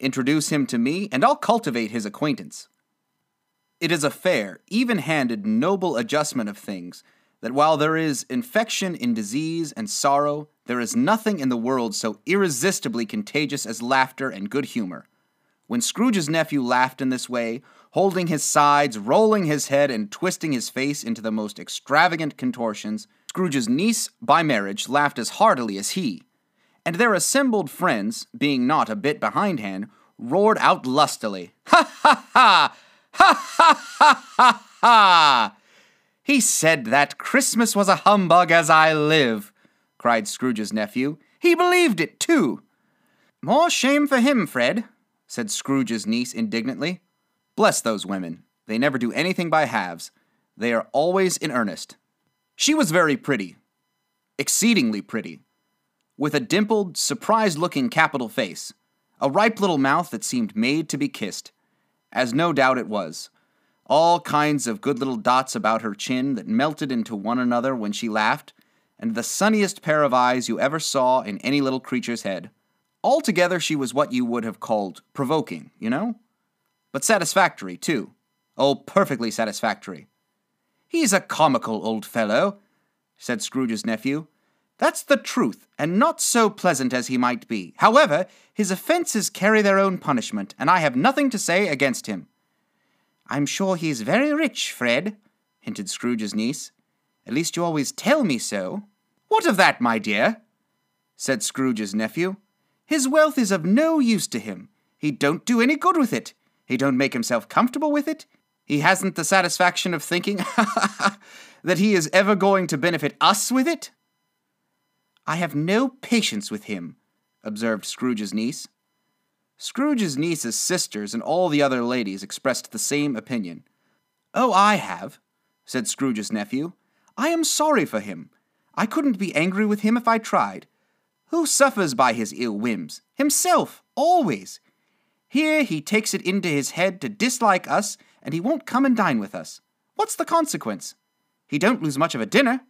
Introduce him to me, and I'll cultivate his acquaintance. It is a fair, even handed, noble adjustment of things that while there is infection in disease and sorrow, there is nothing in the world so irresistibly contagious as laughter and good humor. When Scrooge's nephew laughed in this way, holding his sides, rolling his head, and twisting his face into the most extravagant contortions, Scrooge's niece by marriage laughed as heartily as he and their assembled friends, being not a bit behindhand, roared out lustily, Ha ha ha! Ha ha ha ha ha! He said that Christmas was a humbug as I live, cried Scrooge's nephew. He believed it, too. More shame for him, Fred, said Scrooge's niece indignantly. Bless those women. They never do anything by halves. They are always in earnest. She was very pretty, exceedingly pretty, with a dimpled, surprised looking capital face, a ripe little mouth that seemed made to be kissed, as no doubt it was, all kinds of good little dots about her chin that melted into one another when she laughed, and the sunniest pair of eyes you ever saw in any little creature's head. Altogether, she was what you would have called provoking, you know? But satisfactory, too. Oh, perfectly satisfactory. He's a comical old fellow, said Scrooge's nephew. That's the truth, and not so pleasant as he might be. However, his offences carry their own punishment, and I have nothing to say against him. I'm sure he's very rich, Fred, hinted Scrooge's niece. At least you always tell me so. What of that, my dear? said Scrooge's nephew. His wealth is of no use to him. He don't do any good with it. He don't make himself comfortable with it. He hasn't the satisfaction of thinking that he is ever going to benefit us with it. I have no patience with him, observed Scrooge's niece. Scrooge's niece's sisters and all the other ladies expressed the same opinion. Oh, I have, said Scrooge's nephew. I am sorry for him. I couldn't be angry with him if I tried. Who suffers by his ill whims? Himself, always. Here he takes it into his head to dislike us, and he won't come and dine with us. What's the consequence? He don't lose much of a dinner.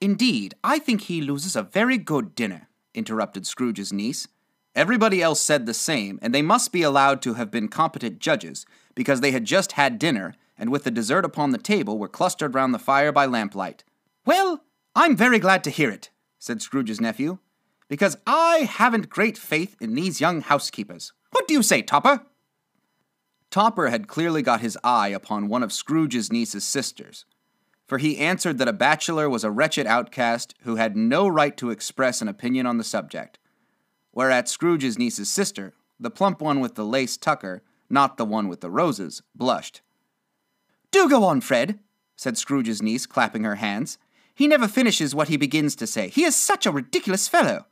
Indeed, I think he loses a very good dinner, interrupted Scrooge's niece. Everybody else said the same, and they must be allowed to have been competent judges, because they had just had dinner, and with the dessert upon the table were clustered round the fire by lamplight. Well, I'm very glad to hear it, said Scrooge's nephew, because I haven't great faith in these young housekeepers. What do you say, Topper? Topper had clearly got his eye upon one of Scrooge's niece's sisters, for he answered that a bachelor was a wretched outcast who had no right to express an opinion on the subject. Whereat Scrooge's niece's sister, the plump one with the lace tucker, not the one with the roses, blushed. Do go on, Fred, said Scrooge's niece, clapping her hands. He never finishes what he begins to say. He is such a ridiculous fellow.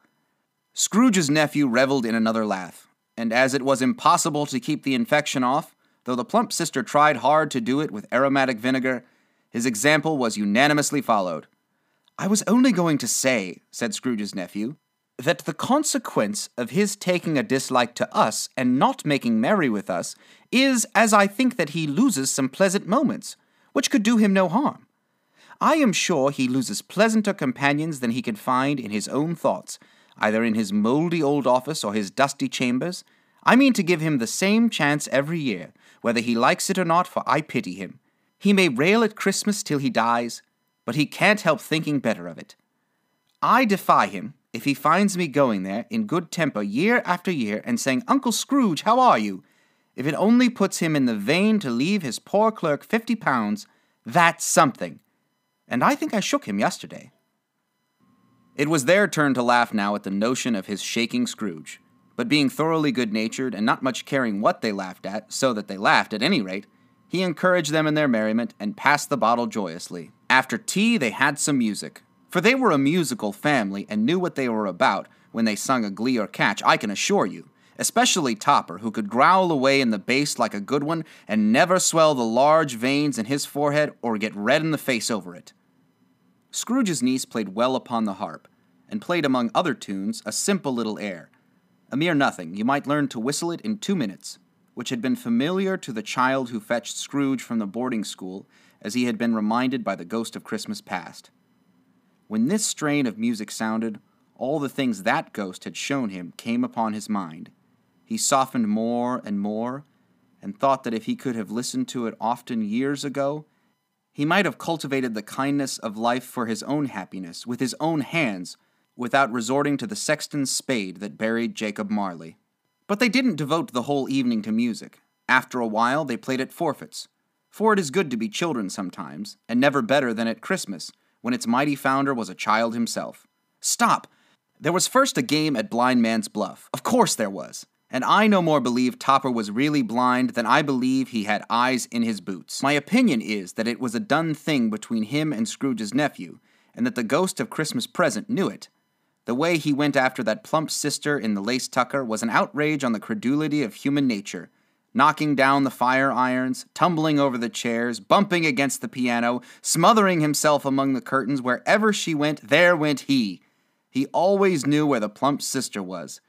Scrooge's nephew reveled in another laugh, and as it was impossible to keep the infection off, though the plump sister tried hard to do it with aromatic vinegar, his example was unanimously followed. I was only going to say, said Scrooge's nephew, that the consequence of his taking a dislike to us and not making merry with us is, as I think that he loses some pleasant moments, which could do him no harm. I am sure he loses pleasanter companions than he can find in his own thoughts, either in his mouldy old office or his dusty chambers. I mean to give him the same chance every year, whether he likes it or not, for I pity him. He may rail at Christmas till he dies, but he can't help thinking better of it. I defy him, if he finds me going there in good temper year after year and saying, Uncle Scrooge, how are you? If it only puts him in the vein to leave his poor clerk fifty pounds, that's something. And I think I shook him yesterday. It was their turn to laugh now at the notion of his shaking Scrooge. But being thoroughly good natured and not much caring what they laughed at, so that they laughed at any rate, he encouraged them in their merriment and passed the bottle joyously. After tea, they had some music. For they were a musical family and knew what they were about when they sung a glee or catch, I can assure you. Especially Topper, who could growl away in the bass like a good one and never swell the large veins in his forehead or get red in the face over it. Scrooge's niece played well upon the harp, and played among other tunes a simple little air, a mere nothing, you might learn to whistle it in two minutes, which had been familiar to the child who fetched Scrooge from the boarding school, as he had been reminded by the ghost of Christmas past. When this strain of music sounded, all the things that ghost had shown him came upon his mind. He softened more and more, and thought that if he could have listened to it often years ago, he might have cultivated the kindness of life for his own happiness with his own hands without resorting to the sexton's spade that buried Jacob Marley. But they didn't devote the whole evening to music. After a while, they played at forfeits. For it is good to be children sometimes, and never better than at Christmas, when its mighty founder was a child himself. Stop! There was first a game at Blind Man's Bluff. Of course there was. And I no more believe Topper was really blind than I believe he had eyes in his boots. My opinion is that it was a done thing between him and Scrooge's nephew, and that the ghost of Christmas present knew it. The way he went after that plump sister in the lace tucker was an outrage on the credulity of human nature, knocking down the fire irons, tumbling over the chairs, bumping against the piano, smothering himself among the curtains. Wherever she went, there went he. He always knew where the plump sister was.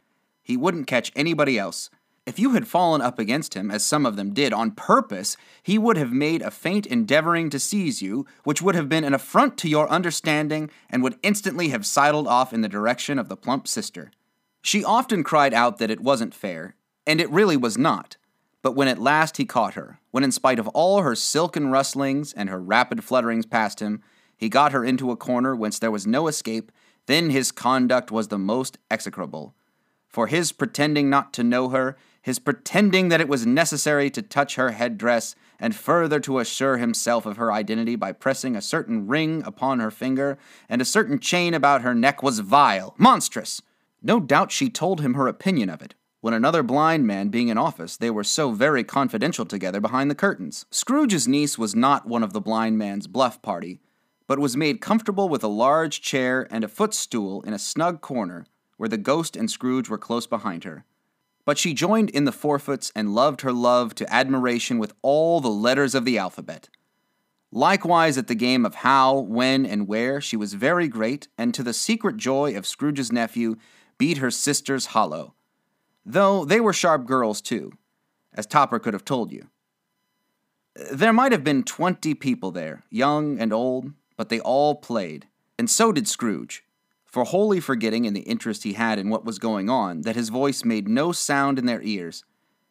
He wouldn't catch anybody else. If you had fallen up against him, as some of them did, on purpose, he would have made a feint endeavoring to seize you, which would have been an affront to your understanding, and would instantly have sidled off in the direction of the plump sister. She often cried out that it wasn't fair, and it really was not. But when at last he caught her, when in spite of all her silken rustlings and her rapid flutterings past him, he got her into a corner whence there was no escape, then his conduct was the most execrable. For his pretending not to know her, his pretending that it was necessary to touch her headdress, and further to assure himself of her identity by pressing a certain ring upon her finger and a certain chain about her neck was vile, monstrous. No doubt she told him her opinion of it. When another blind man being in office, they were so very confidential together behind the curtains. Scrooge's niece was not one of the blind man's bluff party, but was made comfortable with a large chair and a footstool in a snug corner where the ghost and Scrooge were close behind her. But she joined in the forfeits and loved her love to admiration with all the letters of the alphabet. Likewise, at the game of how, when, and where, she was very great, and to the secret joy of Scrooge's nephew, beat her sisters hollow. Though they were sharp girls, too, as Topper could have told you. There might have been twenty people there, young and old, but they all played, and so did Scrooge for wholly forgetting in the interest he had in what was going on that his voice made no sound in their ears.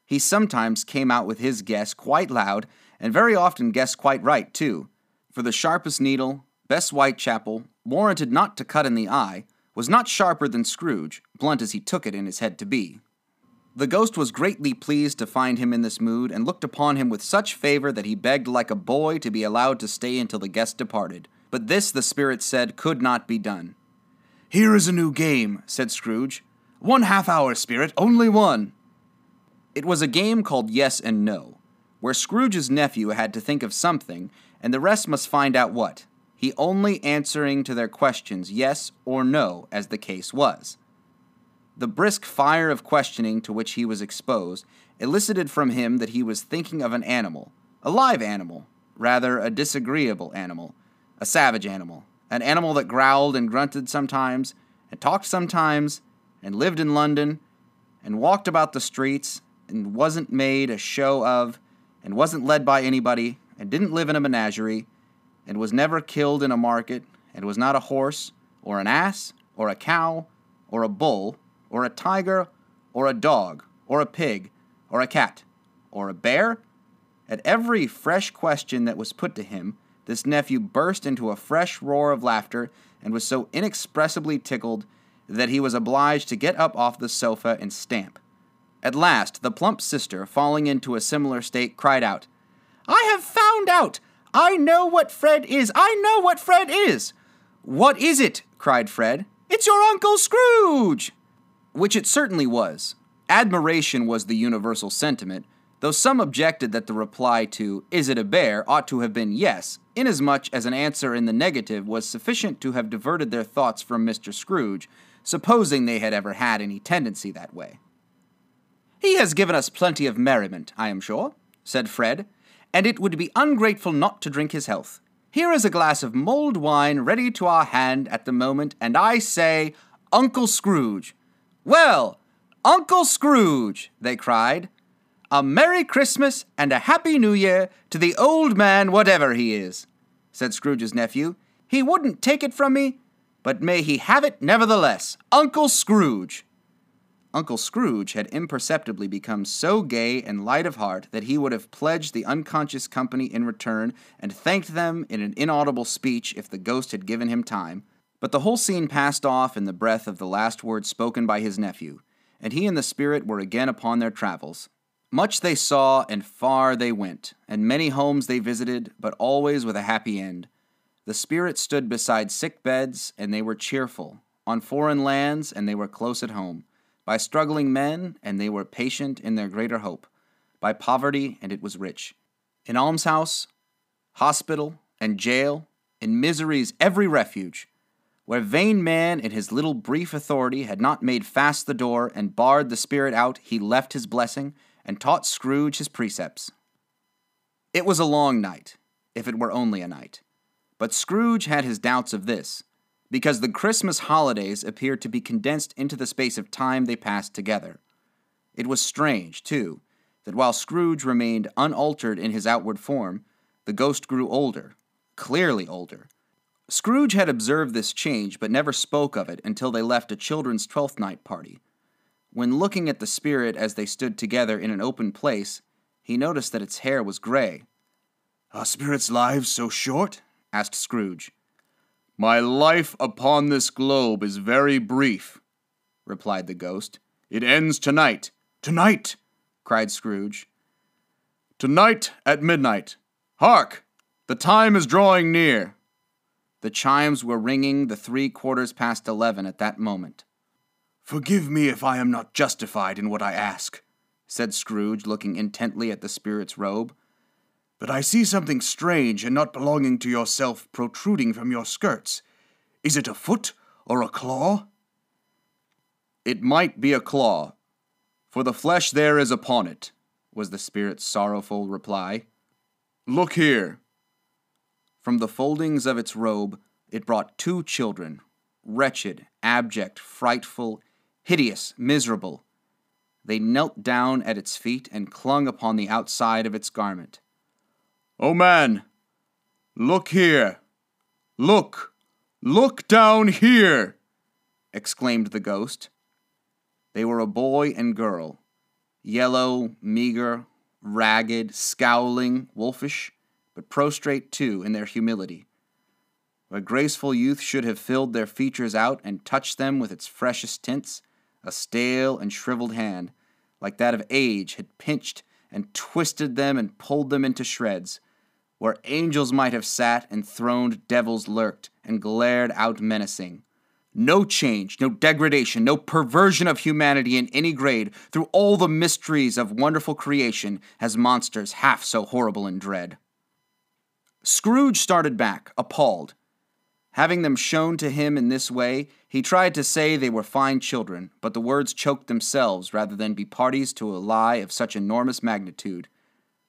He sometimes came out with his guess quite loud, and very often guessed quite right, too, for the sharpest needle, best Whitechapel, warranted not to cut in the eye, was not sharper than Scrooge, blunt as he took it in his head to be. The ghost was greatly pleased to find him in this mood, and looked upon him with such favor that he begged like a boy to be allowed to stay until the guest departed. But this, the spirit said, could not be done. Here is a new game, said Scrooge. One half hour, Spirit, only one. It was a game called Yes and No, where Scrooge's nephew had to think of something, and the rest must find out what, he only answering to their questions yes or no, as the case was. The brisk fire of questioning to which he was exposed elicited from him that he was thinking of an animal, a live animal, rather a disagreeable animal, a savage animal, an animal that growled and grunted sometimes, and talked sometimes, and lived in London, and walked about the streets, and wasn't made a show of, and wasn't led by anybody, and didn't live in a menagerie, and was never killed in a market, and was not a horse, or an ass, or a cow, or a bull, or a tiger, or a dog, or a pig, or a cat, or a bear? At every fresh question that was put to him, this nephew burst into a fresh roar of laughter and was so inexpressibly tickled that he was obliged to get up off the sofa and stamp. At last, the plump sister, falling into a similar state, cried out, I have found out! I know what Fred is! I know what Fred is! What is it? cried Fred. It's your Uncle Scrooge! Which it certainly was. Admiration was the universal sentiment, though some objected that the reply to, Is it a bear? ought to have been yes, inasmuch as an answer in the negative was sufficient to have diverted their thoughts from Mr. Scrooge, supposing they had ever had any tendency that way. He has given us plenty of merriment, I am sure, said Fred, and it would be ungrateful not to drink his health. Here is a glass of mulled wine ready to our hand at the moment, and I say, Uncle Scrooge. Well, Uncle Scrooge, they cried. A Merry Christmas and a Happy New Year to the old man, whatever he is, said Scrooge's nephew. He wouldn't take it from me, but may he have it nevertheless. Uncle Scrooge! Uncle Scrooge had imperceptibly become so gay and light of heart that he would have pledged the unconscious company in return and thanked them in an inaudible speech if the ghost had given him time. But the whole scene passed off in the breath of the last words spoken by his nephew, and he and the spirit were again upon their travels, much they saw, and far they went, and many homes they visited, but always with a happy end. The Spirit stood beside sick beds, and they were cheerful, on foreign lands, and they were close at home, by struggling men, and they were patient in their greater hope, by poverty, and it was rich. In almshouse, hospital, and jail, in misery's every refuge, where vain man in his little brief authority had not made fast the door and barred the Spirit out, he left his blessing and taught Scrooge his precepts. It was a long night, if it were only a night. But Scrooge had his doubts of this, because the Christmas holidays appeared to be condensed into the space of time they passed together. It was strange, too, that while Scrooge remained unaltered in his outward form, the ghost grew older, clearly older. Scrooge had observed this change, but never spoke of it until they left a children's Twelfth Night party When looking at the spirit as they stood together in an open place, he noticed that its hair was gray. Are spirits' lives so short? asked Scrooge. My life upon this globe is very brief, replied the ghost. It ends tonight. Tonight! cried Scrooge. Tonight at midnight. Hark! The time is drawing near. The chimes were ringing the three quarters past eleven at that moment. Forgive me if I am not justified in what I ask, said Scrooge, looking intently at the spirit's robe. But I see something strange and not belonging to yourself protruding from your skirts. Is it a foot or a claw? It might be a claw, for the flesh there is upon it, was the spirit's sorrowful reply. Look here. From the foldings of its robe, it brought two children, wretched, abject, frightful, hideous, miserable. They knelt down at its feet and clung upon the outside of its garment. O oh man, look here. Look, look down here, exclaimed the ghost. They were a boy and girl, yellow, meager, ragged, scowling, wolfish, but prostrate too in their humility. Where graceful youth should have filled their features out and touched them with its freshest tints, a stale and shriveled hand, like that of age, had pinched and twisted them and pulled them into shreds. Where angels might have sat, enthroned devils lurked and glared out menacing. No change, no degradation, no perversion of humanity in any grade through all the mysteries of wonderful creation has monsters half so horrible and dread. Scrooge started back, appalled. Having them shown to him in this way, he tried to say they were fine children, but the words choked themselves rather than be parties to a lie of such enormous magnitude.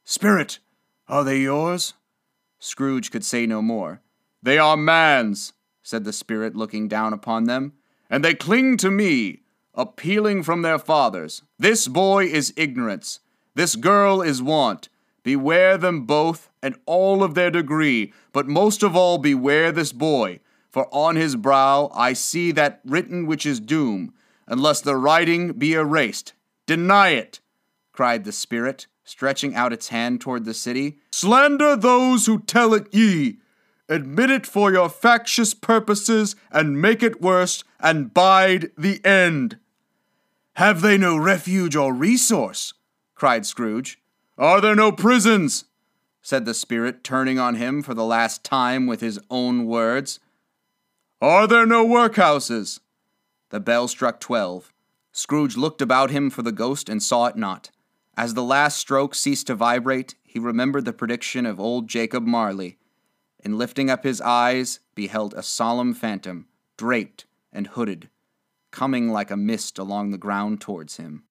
Spirit, are they yours? Scrooge could say no more. They are man's, said the Spirit, looking down upon them, and they cling to me, appealing from their fathers. This boy is ignorance, this girl is want. Beware them both and all of their degree, but most of all beware this boy, for on his brow I see that written which is doom, unless the writing be erased. Deny it, cried the Spirit, stretching out its hand toward the city. Slander those who tell it ye admit it for your factious purposes, and make it worse, and bide the end. Have they no refuge or resource? cried Scrooge. Are there no prisons? said the spirit, turning on him for the last time with his own words. Are there no workhouses? The bell struck twelve. Scrooge looked about him for the ghost and saw it not. As the last stroke ceased to vibrate, he remembered the prediction of old Jacob Marley and lifting up his eyes, beheld a solemn phantom, draped and hooded, coming like a mist along the ground towards him.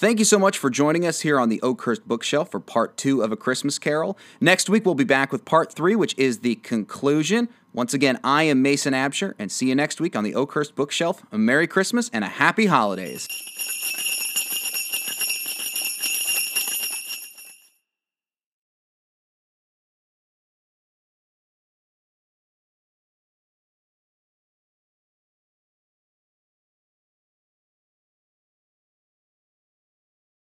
Thank you so much for joining us here on the Oakhurst Bookshelf for part two of A Christmas Carol. Next week, we'll be back with part three, which is the conclusion. Once again, I am Mason Absher, and see you next week on the Oakhurst Bookshelf. A Merry Christmas and a Happy Holidays.